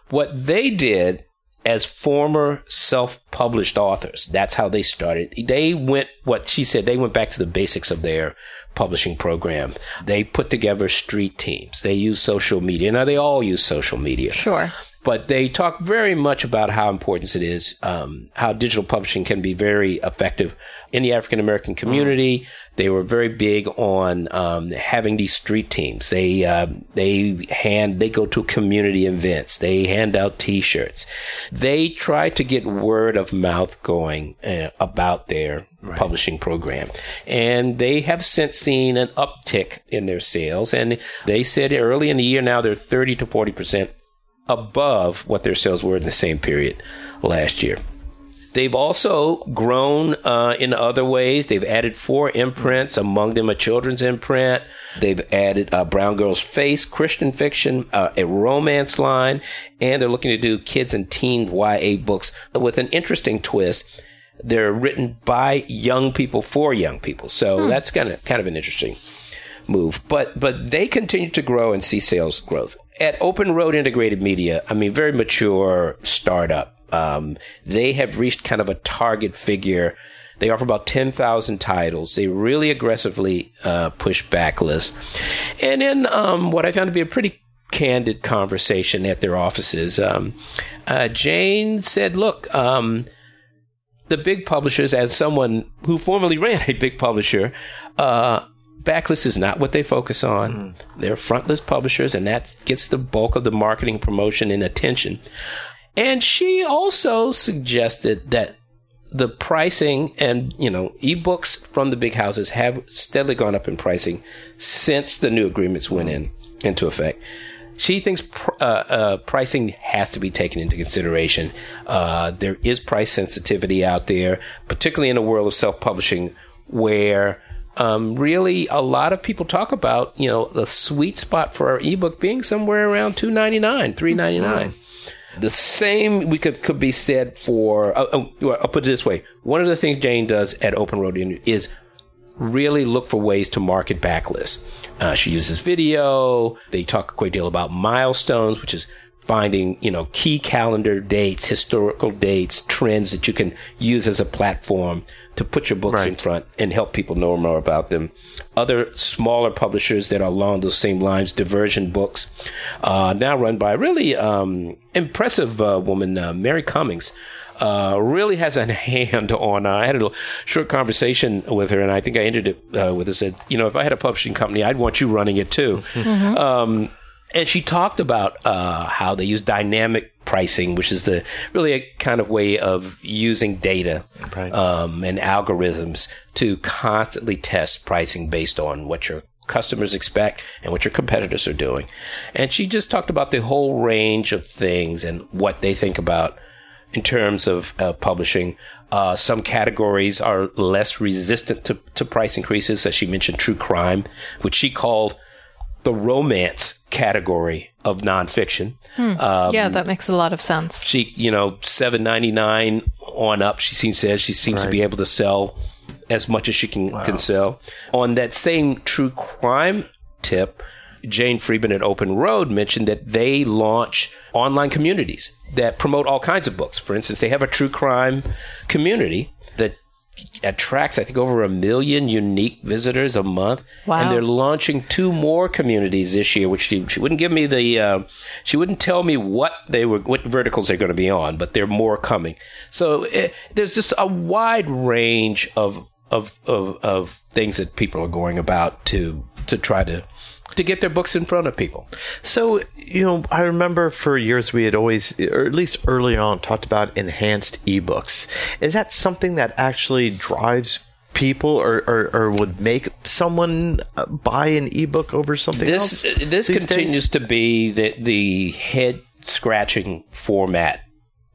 What they did as former self-published authors. That's how they started. They went what she said, they went back to the basics of their publishing program. They put together street teams. They use social media. Now they all use social media. Sure. But they talk very much about how important it is, um, how digital publishing can be very effective in the African American community. They were very big on um, having these street teams. They uh, they hand they go to community events. They hand out T-shirts. They try to get word of mouth going uh, about their publishing program, and they have since seen an uptick in their sales. And they said early in the year now they're thirty to forty percent above what their sales were in the same period last year. They've also grown uh, in other ways. They've added four imprints, among them a children's imprint. They've added uh, Brown Girl's Faith, Christian fiction, uh, a romance line, and they're looking to do kids and teen YA books with an interesting twist. They're written by young people for young people, so that's kind of kind of an interesting move. But but they continue to grow and see sales growth at Open Road Integrated Media. I mean, very mature startup. Um, they have reached kind of a target figure. They offer about 10,000 titles. They really aggressively uh, push backlists. And then um, what I found to be a pretty candid conversation at their offices, um, uh, Jane said, look, um, the big publishers, as someone who formerly *laughs* ran a big publisher, uh, backlist is not what they focus on. They're frontlist publishers, and that gets the bulk of the marketing, promotion, and attention. And she also suggested that the pricing and you know ebooks from the big houses have steadily gone up in pricing since the new agreements went in into effect. She thinks pr- uh, uh, pricing has to be taken into consideration. Uh, there is price sensitivity out there, particularly in the world of self-publishing, where um, really a lot of people talk about you know the sweet spot for our ebook being somewhere around two ninety nine, three ninety nine. The same we could could be said for. Uh, uh, I'll put it this way: one of the things Jane does at Open Road Union is really look for ways to market backlists. Uh, she uses video. They talk a great deal about milestones, which is finding you know key calendar dates, historical dates, trends that you can use as a platform to put your books in front and help people know more about them. Other smaller publishers that are along those same lines, Diversion Books, uh, now run by a really um, impressive uh, woman, uh, Mary Cummings. Uh, really has a *laughs* hand on. Uh, I had a little short conversation with her, and I think I ended it uh, with her. Said, you know, if I had a publishing company, I'd want you running it too. Um, and she talked about uh, how they use dynamic pricing, which is the really a kind of way of using data Right. um, and algorithms to constantly test pricing based on what your customers expect and what your competitors are doing. And she just talked about the whole range of things and what they think about in terms of uh, publishing. Uh, some categories are less resistant to, to price increases, as she mentioned, true crime, which she called the romance category of nonfiction. Um, yeah, that makes a lot of sense. she, you know, seven ninety nine on up. She seems says she seems to be able to sell as much as she can can sell. On that same true crime tip, Jane Friedman at Open Road mentioned that they launch online communities that promote all kinds of books. For instance, they have a true crime community that attracts, I think, over a million unique visitors a month. Wow. And they're launching two more communities this year, which she, she wouldn't give me the, uh, she wouldn't tell me what they were, what verticals they're going to be on, but there are more coming. So eh, there's just a wide range of, of, of, of things that people are going about to, to try to, to get their books in front of people. So, you know, I remember for years we had always, or at least early on, talked about enhanced ebooks. Is that something that actually drives people or, or, or would make someone uh, buy an ebook over something this else? this continues days? to be the the head scratching format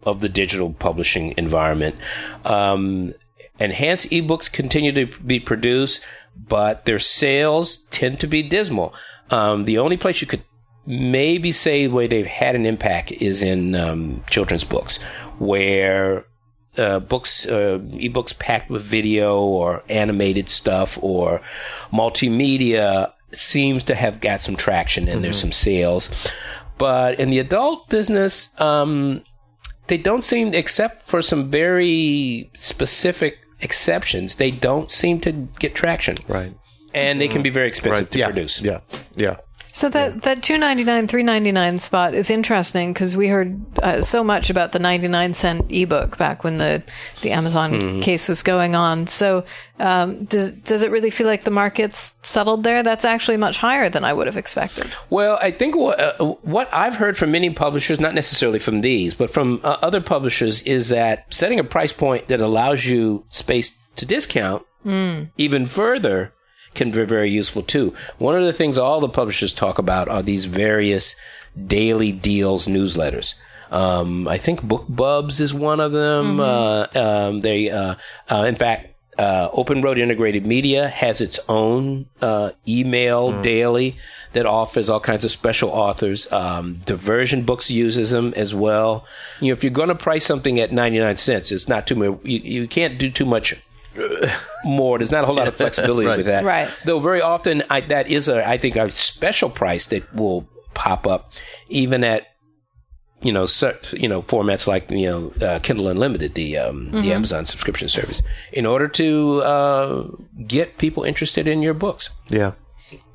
of the digital publishing environment. Um, enhanced ebooks continue to be produced, but their sales tend to be dismal. Um, the only place you could maybe say where they've had an impact is in um, children's books, where uh, books, uh, ebooks packed with video or animated stuff or multimedia seems to have got some traction and there's some sales. But in the adult business, um, they don't seem, except for some very specific exceptions, they don't seem to get traction. Right. And they can be very expensive to yeah. produce. Yeah. Yeah. So that that two ninety nine three ninety nine spot is interesting because we heard uh, so much about the ninety nine cent ebook back when the the Amazon Mm-hmm. case was going on. So um, does does it really feel like the market's settled there? That's actually much higher than I would have expected. Well, I think what, uh, what I've heard from many publishers, not necessarily from these, but from uh, other publishers, is that setting a price point that allows you space to discount even further can be very useful too. One of the things all the publishers talk about are these various daily deals newsletters. Um, I think BookBubs is one of them. Uh, um, they, uh, uh, in fact, uh, Open Road Integrated Media has its own uh, email daily that offers all kinds of special authors. Um, Diversion Books uses them as well. You know, if you're going to price something at 99 cents, it's not too much. You, you can't do too much more. There's not a whole lot of *laughs* flexibility with that. Right. Though very often I, that is a, I think, a special price that will pop up even at you know, cer- you know, formats like you know, uh, Kindle Unlimited, the um, the Amazon subscription service, in order to uh, get people interested in your books. Yeah.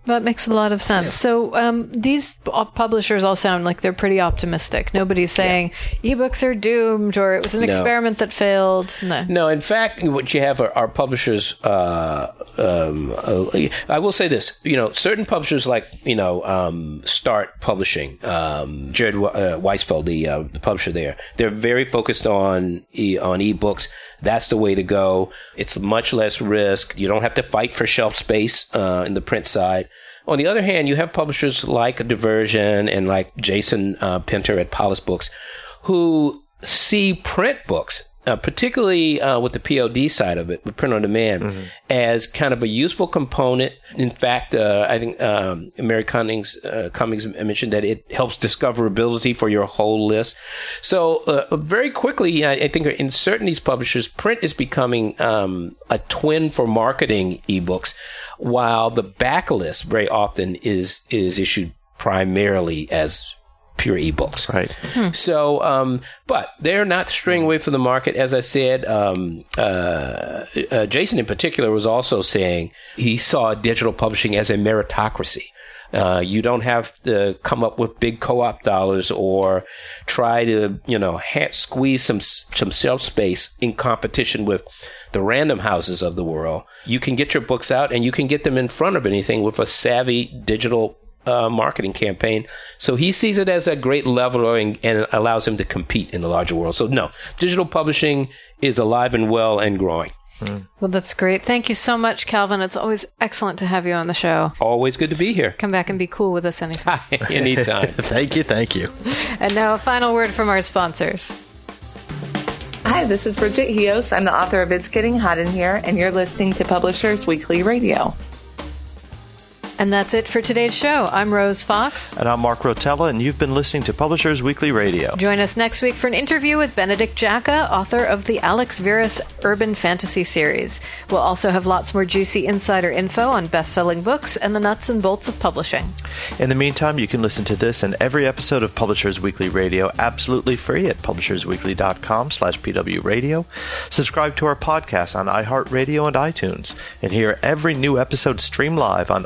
That makes a lot of sense. So um, these publishers all sound like they're pretty optimistic. Nobody's saying ebooks are doomed or it was an No. experiment that failed. No. No, in fact, what you have are, are publishers. Uh, um, uh, I will say this: you know, certain publishers like you know um, Start Publishing, um, Jared uh, Weisfeld, the, uh, the publisher there, they're very focused on e- on ebooks. That's the way to go. It's much less risk. You don't have to fight for shelf space uh, in the print side. On the other hand, you have publishers like Diversion and like Jason uh, Pinter at Polis Books, who see print books, uh, particularly uh, with the POD side of it, with print on demand, as kind of a useful component. In fact, uh, I think um, Mary Cummings, uh, Cummings mentioned that it helps discoverability for your whole list. So uh, very quickly, I, I think in certain these publishers, print is becoming um, a twin for marketing ebooks, while the backlist very often is is issued primarily as pure ebooks. Right. So, um, but they're not straying away from the market. As I said, um, uh, uh, Jason in particular was also saying he saw digital publishing as a meritocracy. Uh, you don't have to come up with big co-op dollars or try to, you know, ha- squeeze some some shelf space in competition with the random houses of the world. You can get your books out and you can get them in front of anything with a savvy digital uh, marketing campaign. So he sees it as a great leveling and it allows him to compete in the larger world. So no, digital publishing is alive and well and growing. Well, that's great. Thank you so much, Calvin. It's always excellent to have you on the show. Always good to be here. Come back and be cool with us anytime. *laughs* Anytime. *laughs* Thank you. Thank you. and now a final word from our sponsors. Hi, this is Bridget Heos. I'm the author of It's Getting Hot in Here, and you're listening to Publishers Weekly Radio. And that's it for today's show. I'm Rose Fox. And I'm Mark Rotella, and you've been listening to Publishers Weekly Radio. Join us next week for an interview with Benedict Jacka, author of the Alex Verus Urban Fantasy series. We'll also have lots more juicy insider info on best selling books and the nuts and bolts of publishing. In the meantime, you can listen to this and every episode of Publishers Weekly Radio absolutely free at publishersweekly.com slash pwradio. Subscribe to our podcast on iHeartRadio and iTunes, and hear every new episode stream live on